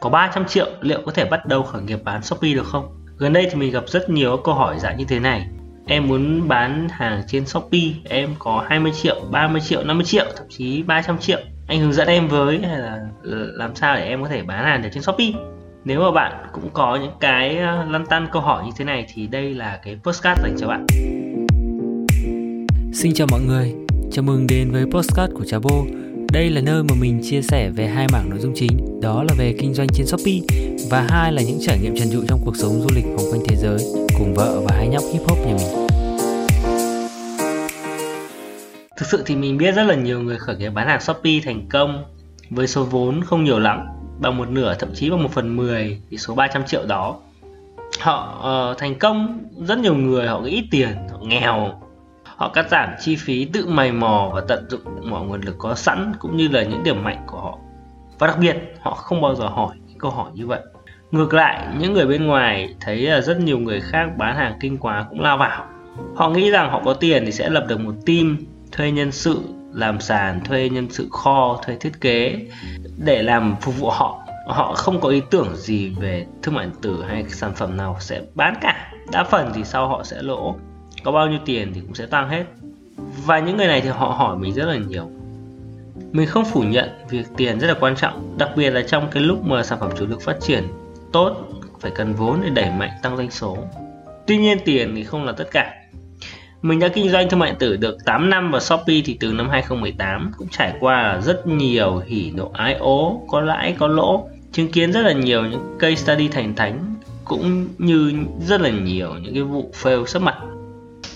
có 300 triệu liệu có thể bắt đầu khởi nghiệp bán Shopee được không? Gần đây thì mình gặp rất nhiều câu hỏi dạng như thế này. Em muốn bán hàng trên Shopee, em có 20 triệu, 30 triệu, 50 triệu, thậm chí 300 triệu. Anh hướng dẫn em với hay là làm sao để em có thể bán hàng được trên Shopee? Nếu mà bạn cũng có những cái ờ, lăn tăn câu hỏi như thế này thì đây là cái postcard dành cho bạn. Xin chào mọi người, chào mừng đến với postcard của Chabo Bô. Đây là nơi mà mình chia sẻ về hai mảng nội dung chính, đó là về kinh doanh trên Shopee và hai là những trải nghiệm trần trụi trong cuộc sống du lịch vòng quanh thế giới cùng vợ và hai nhóc hip hop nhà mình. Thực sự thì mình biết rất là nhiều người khởi nghiệp bán hàng Shopee thành công với số vốn không nhiều lắm, bằng một nửa thậm chí bằng một phần mười thì số 300 triệu đó. Họ uh, thành công, rất nhiều người họ ít tiền, họ nghèo, họ cắt giảm chi phí tự mày mò và tận dụng mọi nguồn lực có sẵn cũng như là những điểm mạnh của họ. Và đặc biệt, họ không bao giờ hỏi những câu hỏi như vậy. Ngược lại, những người bên ngoài thấy là rất nhiều người khác bán hàng kinh quá cũng lao vào. Họ nghĩ rằng họ có tiền thì sẽ lập được một team, thuê nhân sự, làm sàn, thuê nhân sự kho, thuê thiết kế để làm phục vụ họ. Họ không có ý tưởng gì về thương mại điện tử hay sản phẩm nào sẽ bán cả. Đa phần thì sau họ sẽ lỗ có bao nhiêu tiền thì cũng sẽ tăng hết. Và những người này thì họ hỏi mình rất là nhiều. Mình không phủ nhận việc tiền rất là quan trọng đặc biệt là trong cái lúc mà sản phẩm chủ lực phát triển tốt phải cần vốn để đẩy mạnh tăng doanh số. Tuy nhiên tiền thì không là tất cả. Mình đã kinh doanh thương mại điện tử được 8 năm và Shopee thì từ năm 2018 cũng trải qua rất nhiều hỉ nộ ái ố, có lãi có lỗ, chứng kiến rất là nhiều những case study thành thánh cũng như rất là nhiều những cái vụ fail sấp mặt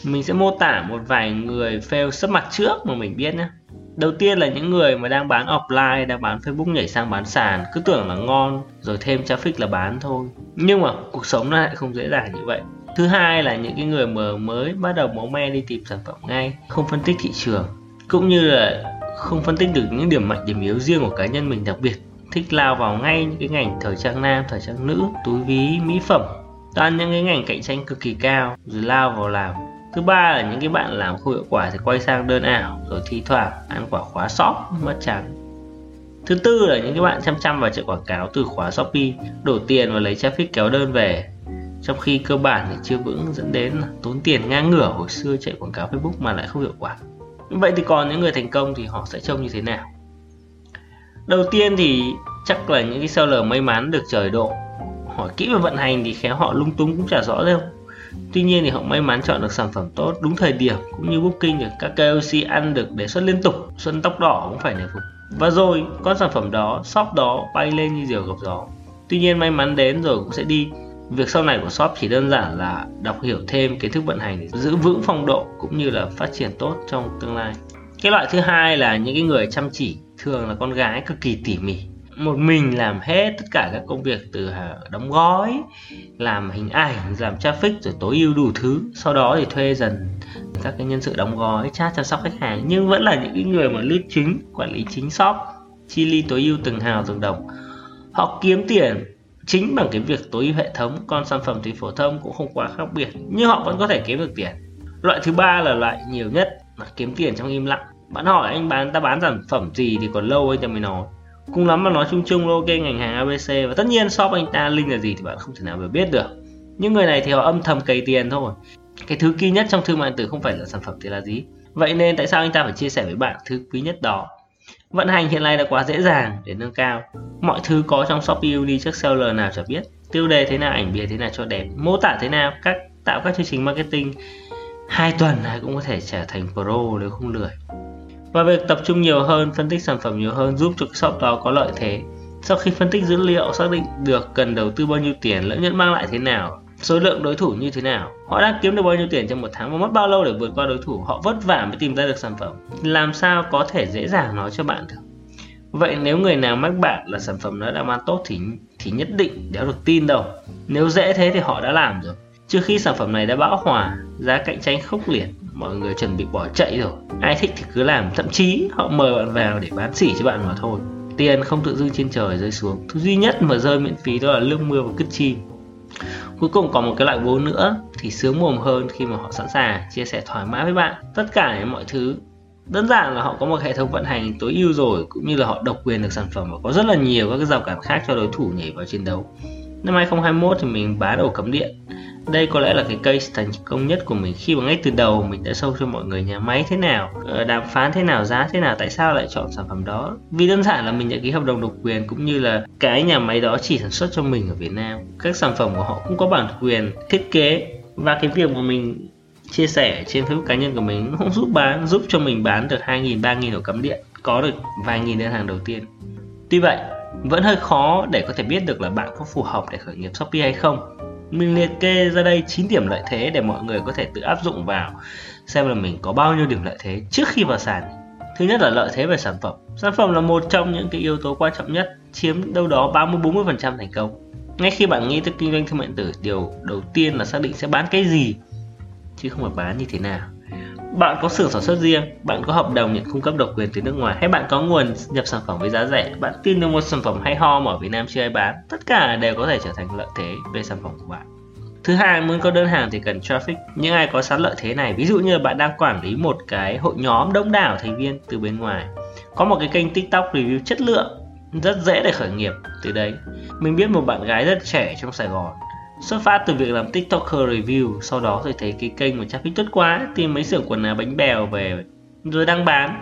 mình sẽ mô tả một vài người fail sấp mặt trước mà mình biết nhé đầu tiên là những người mà đang bán offline, đang bán facebook nhảy sang bán sàn, cứ tưởng là ngon, rồi thêm traffic là bán thôi. Nhưng mà cuộc sống nó lại không dễ dàng như vậy. Thứ hai là những cái người mở mới bắt đầu máu me đi tìm sản phẩm ngay, không phân tích thị trường, cũng như là không phân tích được những điểm mạnh, điểm yếu riêng của cá nhân mình đặc biệt. Thích lao vào ngay những cái ngành thời trang nam, thời trang nữ, túi ví, mỹ phẩm. Toàn những cái ngành cạnh tranh cực kỳ cao, rồi lao vào làm thứ ba là những cái bạn làm không hiệu quả thì quay sang đơn ảo, rồi thi thoảng ăn quả khóa shop, mất trắng thứ tư là những cái bạn chăm chăm vào chạy quảng cáo từ khóa shopee, đổ tiền và lấy traffic kéo đơn về. Trong khi cơ bản thì chưa vững dẫn đến là tốn tiền ngang ngửa hồi xưa chạy quảng cáo facebook mà lại không hiệu quả. Vậy thì còn những người thành công thì họ sẽ trông như thế nào? Đầu tiên thì chắc là những cái seller may mắn được trời độ. Hỏi kỹ về vận hành thì khéo họ lung tung cũng chả rõ đâu. Tuy nhiên thì họ may mắn chọn được sản phẩm tốt đúng thời điểm cũng như booking được các KOC ăn được đề xuất liên tục, xuân tóc đỏ cũng phải nể phục. Và rồi con sản phẩm đó, shop đó bay lên như diều gặp gió. Tuy nhiên may mắn đến rồi cũng sẽ đi. Việc sau này của shop chỉ đơn giản là đọc hiểu thêm kiến thức vận hành để giữ vững phong độ cũng như là phát triển tốt trong tương lai. Cái loại thứ hai là những cái người chăm chỉ, thường là con gái cực kỳ tỉ mỉ một mình làm hết tất cả các công việc từ à, đóng gói, làm hình ảnh, làm traffic rồi tối ưu đủ thứ. Sau đó thì thuê dần các cái nhân sự đóng gói, chat chăm sóc khách hàng. Nhưng vẫn là những cái người mà lead chính, quản lý chính shop, chi ly tối ưu từng hào từng đồng. Họ kiếm tiền chính bằng cái việc tối ưu hệ thống còn sản phẩm thì phổ thông cũng không quá khác biệt, nhưng họ vẫn có thể kiếm được tiền. Loại thứ ba là loại nhiều nhất, là kiếm tiền trong im lặng. Bạn hỏi anh bán, ta bán sản phẩm gì thì còn lâu anh ta mới nói cũng lắm mà nói chung chung ok ngành hàng ABC và tất nhiên shop anh ta link là gì thì bạn không thể nào mà biết được. Những người này thì họ âm thầm cày tiền thôi. Cái thứ quý nhất trong thương mại điện tử không phải là sản phẩm thì là gì? Vậy nên tại sao anh ta phải chia sẻ với bạn thứ quý nhất đó? Vận hành hiện nay đã quá dễ dàng để nâng cao. Mọi thứ có trong shopee uni trước seller nào chả biết. Tiêu đề thế nào, ảnh bìa thế nào cho đẹp, mô tả thế nào, các, tạo các chương trình marketing hai tuần là cũng có thể trở thành pro nếu không lười và việc tập trung nhiều hơn, phân tích sản phẩm nhiều hơn giúp cho cái shop đó có lợi thế. Sau khi phân tích dữ liệu, xác định được cần đầu tư bao nhiêu tiền, lợi nhuận mang lại thế nào, số lượng đối thủ như thế nào, họ đang kiếm được bao nhiêu tiền trong một tháng và mất bao lâu để vượt qua đối thủ, họ vất vả mới tìm ra được sản phẩm. Làm sao có thể dễ dàng nói cho bạn được. Vậy nếu người nào mách bạn là sản phẩm nó đã bán tốt thì thì nhất định đéo được tin đâu. Nếu dễ thế thì họ đã làm rồi. Trước khi sản phẩm này đã bão hòa, giá cạnh tranh khốc liệt, mọi người chuẩn bị bỏ chạy rồi. Ai thích thì cứ làm thậm chí họ mời bạn vào để bán xỉ cho bạn mà thôi. Tiền không tự dưng trên trời rơi xuống. Thứ duy nhất mà rơi miễn phí đó là lương mưa và cứt chim cuối cùng còn một cái loại vốn nữa thì sướng mồm hơn khi mà họ sẵn sàng chia sẻ thoải mái với bạn. Tất cả mọi thứ đơn giản là họ có một hệ thống vận hành tối ưu rồi cũng như là họ độc quyền được sản phẩm và có rất là nhiều các cái rào cản khác cho đối thủ nhảy vào chiến đấu. Năm 2021 thì mình bán ổ cắm điện đây có lẽ là cái case thành công nhất của mình khi mà ngay từ đầu mình đã sâu cho mọi người nhà máy thế nào ờ, đàm phán thế nào, giá thế nào, tại sao lại chọn sản phẩm đó. Vì đơn giản là mình đã ký hợp đồng độc quyền cũng như là cái nhà máy đó chỉ sản xuất cho mình ở Việt Nam. Các sản phẩm của họ cũng có bản quyền thiết kế và cái việc mà mình chia sẻ trên Facebook cá nhân của mình cũng giúp bán, giúp cho mình bán được 2.000 3.000 ổ cắm điện, có được vài nghìn đơn hàng đầu tiên. Tuy vậy, vẫn hơi khó để có thể biết được là bạn có phù hợp để khởi nghiệp Shopee hay không mình liệt kê ra đây 9 điểm lợi thế để mọi người có thể tự áp dụng vào xem là mình có bao nhiêu điểm lợi thế trước khi vào sàn. Thứ nhất là lợi thế về sản phẩm. Sản phẩm là một trong những cái yếu tố quan trọng nhất, chiếm đâu đó 30-40% thành công. Ngay khi bạn nghĩ tới kinh doanh thương mại điện tử, điều đầu tiên là xác định sẽ bán cái gì chứ không phải bán như thế nào. Bạn có xưởng sản xuất riêng, bạn có hợp đồng nhận cung cấp độc quyền từ nước ngoài hay bạn có nguồn nhập sản phẩm với giá rẻ, bạn tin được một sản phẩm hay ho mà ở Việt Nam chưa ai bán, tất cả đều có thể trở thành lợi thế về sản phẩm của bạn. Thứ hai, muốn có đơn hàng thì cần traffic. Những ai có sẵn lợi thế này, ví dụ như bạn đang quản lý một cái hội nhóm đông đảo thành viên từ bên ngoài, có một cái kênh TikTok review chất lượng rất dễ để khởi nghiệp từ đấy. Mình biết một bạn gái rất trẻ trong Sài Gòn Xuất phát từ việc làm TikToker review, sau đó tôi thấy cái kênh của traffic tốt quá, tìm mấy xưởng quần áo bánh bèo về rồi đăng bán.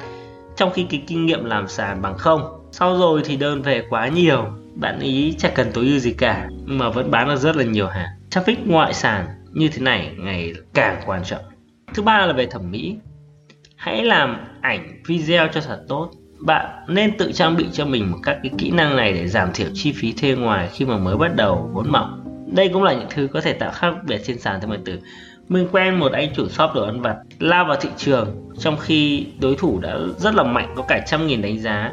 Trong khi cái kinh nghiệm làm sàn bằng không. Sau rồi thì đơn về quá nhiều, bạn ý chắc cần tối ưu gì cả mà vẫn bán được rất là nhiều hàng. Traffic ngoại sàn như thế này ngày càng quan trọng. Thứ ba là về thẩm mỹ. Hãy làm ảnh video cho thật tốt. Bạn nên tự trang bị cho mình một các cái kỹ năng này để giảm thiểu chi phí thuê ngoài khi mà mới bắt đầu vốn mỏng đây cũng là những thứ có thể tạo khác biệt trên sàn thương mại điện tử. Mình quen một anh chủ shop đồ ăn vặt lao vào thị trường, trong khi đối thủ đã rất là mạnh, có cả trăm nghìn đánh giá.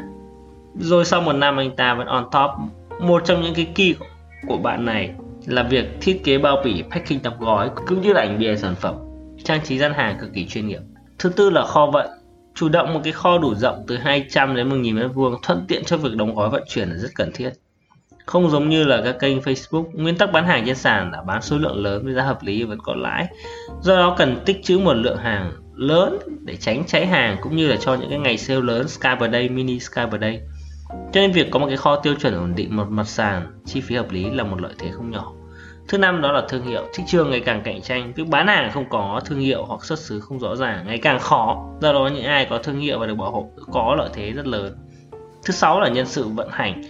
Rồi sau một năm anh ta vẫn on top. Một trong những cái key của bạn này là việc thiết kế bao bì, packing đóng gói, cũng như là ảnh bìa sản phẩm. Trang trí gian hàng cực kỳ chuyên nghiệp. Thứ tư là kho vận. Chủ động một cái kho đủ rộng từ 200 đến 1000 mét vuông, thuận tiện cho việc đóng gói vận chuyển là rất cần thiết không giống như là các kênh Facebook, nguyên tắc bán hàng trên sàn là bán số lượng lớn với giá hợp lý vẫn có lãi. Do đó cần tích trữ một lượng hàng lớn để tránh cháy hàng cũng như là cho những cái ngày sale lớn Cyber Day, Mini Cyber Day. Cho nên việc có một cái kho tiêu chuẩn ổn định một mặt sàn, chi phí hợp lý là một lợi thế không nhỏ. Thứ năm đó là thương hiệu. Thị trường ngày càng cạnh tranh, việc bán hàng không có thương hiệu hoặc xuất xứ không rõ ràng ngày càng khó. Do đó những ai có thương hiệu và được bảo hộ có lợi thế rất lớn. Thứ sáu là nhân sự vận hành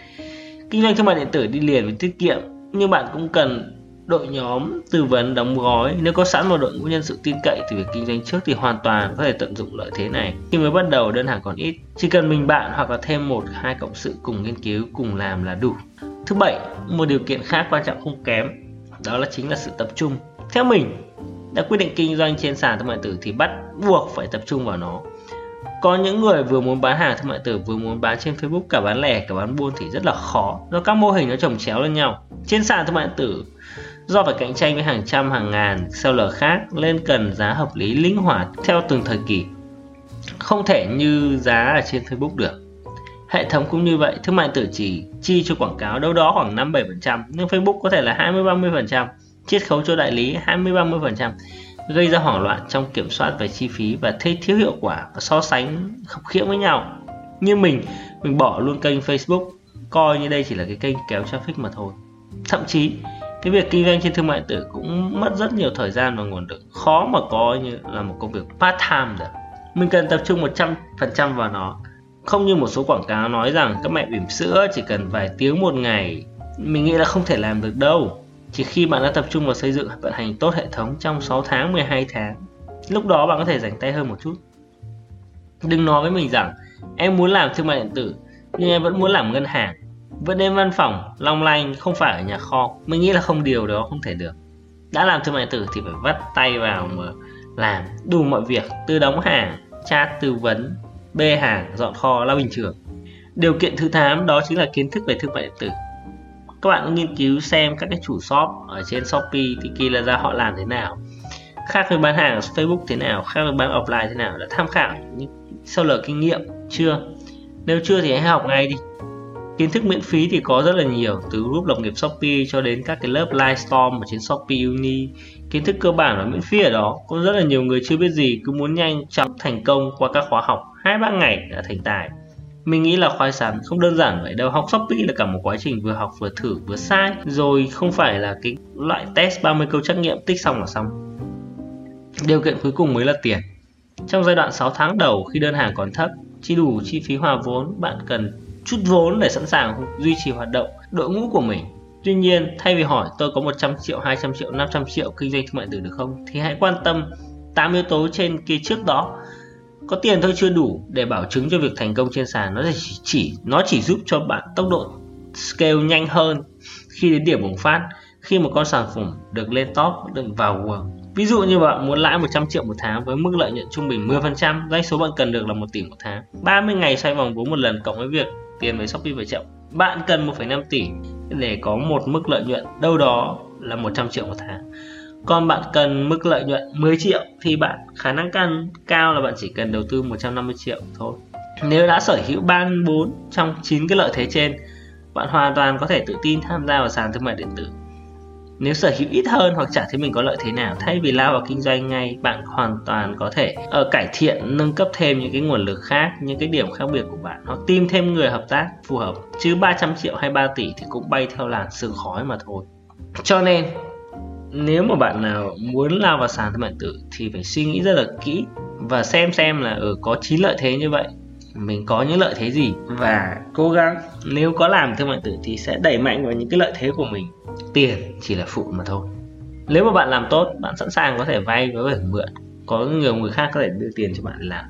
kinh doanh thương mại điện tử đi liền với tiết kiệm, nhưng bạn cũng cần đội nhóm tư vấn đóng gói. Nếu có sẵn một đội ngũ nhân sự tin cậy từ việc kinh doanh trước thì hoàn toàn có thể tận dụng lợi thế này. Khi mới bắt đầu, đơn hàng còn ít. Chỉ cần mình bạn hoặc là thêm một, hai cộng sự cùng nghiên cứu, cùng làm là đủ. Thứ bảy, một điều kiện khác quan trọng không kém, đó là chính là sự tập trung. Theo mình, đã quyết định kinh doanh trên sàn thương mại điện tử thì bắt buộc phải tập trung vào nó có những người vừa muốn bán hàng thương mại tử, vừa muốn bán trên Facebook, cả bán lẻ, cả bán buôn thì rất là khó. Do các mô hình nó chồng chéo lên nhau. Trên sàn thương mại tử, do phải cạnh tranh với hàng trăm, hàng ngàn seller khác nên cần giá hợp lý, linh hoạt, theo từng thời kỳ. Không thể như giá ở trên Facebook được. Hệ thống cũng như vậy, thương mại tử chỉ chi cho quảng cáo đâu đó khoảng 5-7% nhưng Facebook có thể là 20-30% chiết khấu cho đại lý 20-30% gây ra hoảng loạn trong kiểm soát về chi phí và thấy thiếu hiệu quả và so sánh khập khiễng với nhau. Như mình, mình bỏ luôn kênh Facebook, coi như đây chỉ là cái kênh kéo traffic mà thôi. Thậm chí, cái việc kinh doanh trên thương mại tử cũng mất rất nhiều thời gian và nguồn lực, khó mà coi như là một công việc part time được. Mình cần tập trung 100% vào nó. Không như một số quảng cáo nói rằng các mẹ bỉm sữa chỉ cần vài tiếng một ngày. Mình nghĩ là không thể làm được đâu chỉ khi bạn đã tập trung vào xây dựng vận hành tốt hệ thống trong 6 tháng 12 tháng, lúc đó bạn có thể rảnh tay hơn một chút. Đừng nói với mình rằng, em muốn làm thương mại điện tử, nhưng em vẫn muốn làm ngân hàng. Vẫn đến văn phòng, long lanh, không phải ở nhà kho. Mình nghĩ là không điều đó không thể được. Đã làm thương mại điện tử thì phải vắt tay vào mà làm. Đủ mọi việc từ đóng hàng, chat, tư vấn, bê hàng, dọn kho là bình thường. Điều kiện thứ 8 đó chính là kiến thức về thương mại điện tử các bạn nghiên cứu xem các cái chủ shop ở trên Shopee thì kỳ là ra họ làm thế nào? Khác với bán hàng ở Facebook thế nào? Khác với bán offline thế nào? Đã tham khảo sau lời kinh nghiệm chưa? Nếu chưa thì hãy học ngay đi. Kiến thức miễn phí thì có rất là nhiều, từ group lập nghiệp Shopee cho đến các cái lớp livestorm ở trên Shopee, Uni. Kiến thức cơ bản và miễn phí ở đó. Có rất là nhiều người chưa biết gì, cứ muốn nhanh chóng thành công qua các khóa học hai ba ngày đã thành tài mình nghĩ là khoái sắn không đơn giản vậy đâu. Học Shopee là cả một quá trình vừa học vừa thử vừa sai. Rồi không phải là cái loại test 30 câu trắc nghiệm tích xong là xong. Điều kiện cuối cùng mới là tiền. Trong giai đoạn 6 tháng đầu khi đơn hàng còn thấp chi đủ chi phí hòa vốn bạn cần chút vốn để sẵn sàng duy trì hoạt động đội ngũ của mình. Tuy nhiên, thay vì hỏi tôi có 100 triệu, 200 triệu, 500 triệu kinh doanh thương mại điện tử được không thì hãy quan tâm 8 yếu tố trên kia trước đó. Có tiền thôi chưa đủ để bảo chứng cho việc thành công trên sàn nó chỉ, chỉ nó chỉ giúp cho bạn tốc độ scale nhanh hơn khi đến điểm bùng phát khi một con sản phẩm được lên top được vào guồng. Ví dụ như bạn muốn lãi 100 triệu một tháng với mức lợi nhuận trung bình 10%, doanh số bạn cần được là 1 tỷ một tháng. 30 ngày xoay vòng vốn một lần cộng với việc tiền với Shopee phải chậm. Bạn cần 1,5 tỷ để có một mức lợi nhuận đâu đó là 100 triệu một tháng. Còn bạn cần mức lợi nhuận 10 triệu thì bạn khả năng căn cao là bạn chỉ cần đầu tư 150 triệu thôi. Nếu đã sở hữu 3 4 trong 9 cái lợi thế trên, bạn hoàn toàn có thể tự tin tham gia vào sàn thương mại điện tử. Nếu sở hữu ít hơn hoặc chả thấy mình có lợi thế nào thay vì lao vào kinh doanh ngay bạn hoàn toàn có thể uh, cải thiện nâng cấp thêm những cái nguồn lực khác những cái điểm khác biệt của bạn hoặc tìm thêm người hợp tác phù hợp. Chứ 300 triệu hay 3 tỷ thì cũng bay theo làn sương khói mà thôi. Cho nên nếu mà bạn nào muốn lao vào sàn thương mại tử thì phải suy nghĩ rất là kỹ và xem xem là ở ừ, có chín lợi thế như vậy mình có những lợi thế gì và cố gắng. Nếu có làm thương mại tử thì sẽ đẩy mạnh vào những cái lợi thế của mình. Tiền chỉ là phụ mà thôi. Nếu mà bạn làm tốt bạn sẵn sàng có thể vay với mượn. Có nhiều người khác có thể đưa tiền cho bạn làm.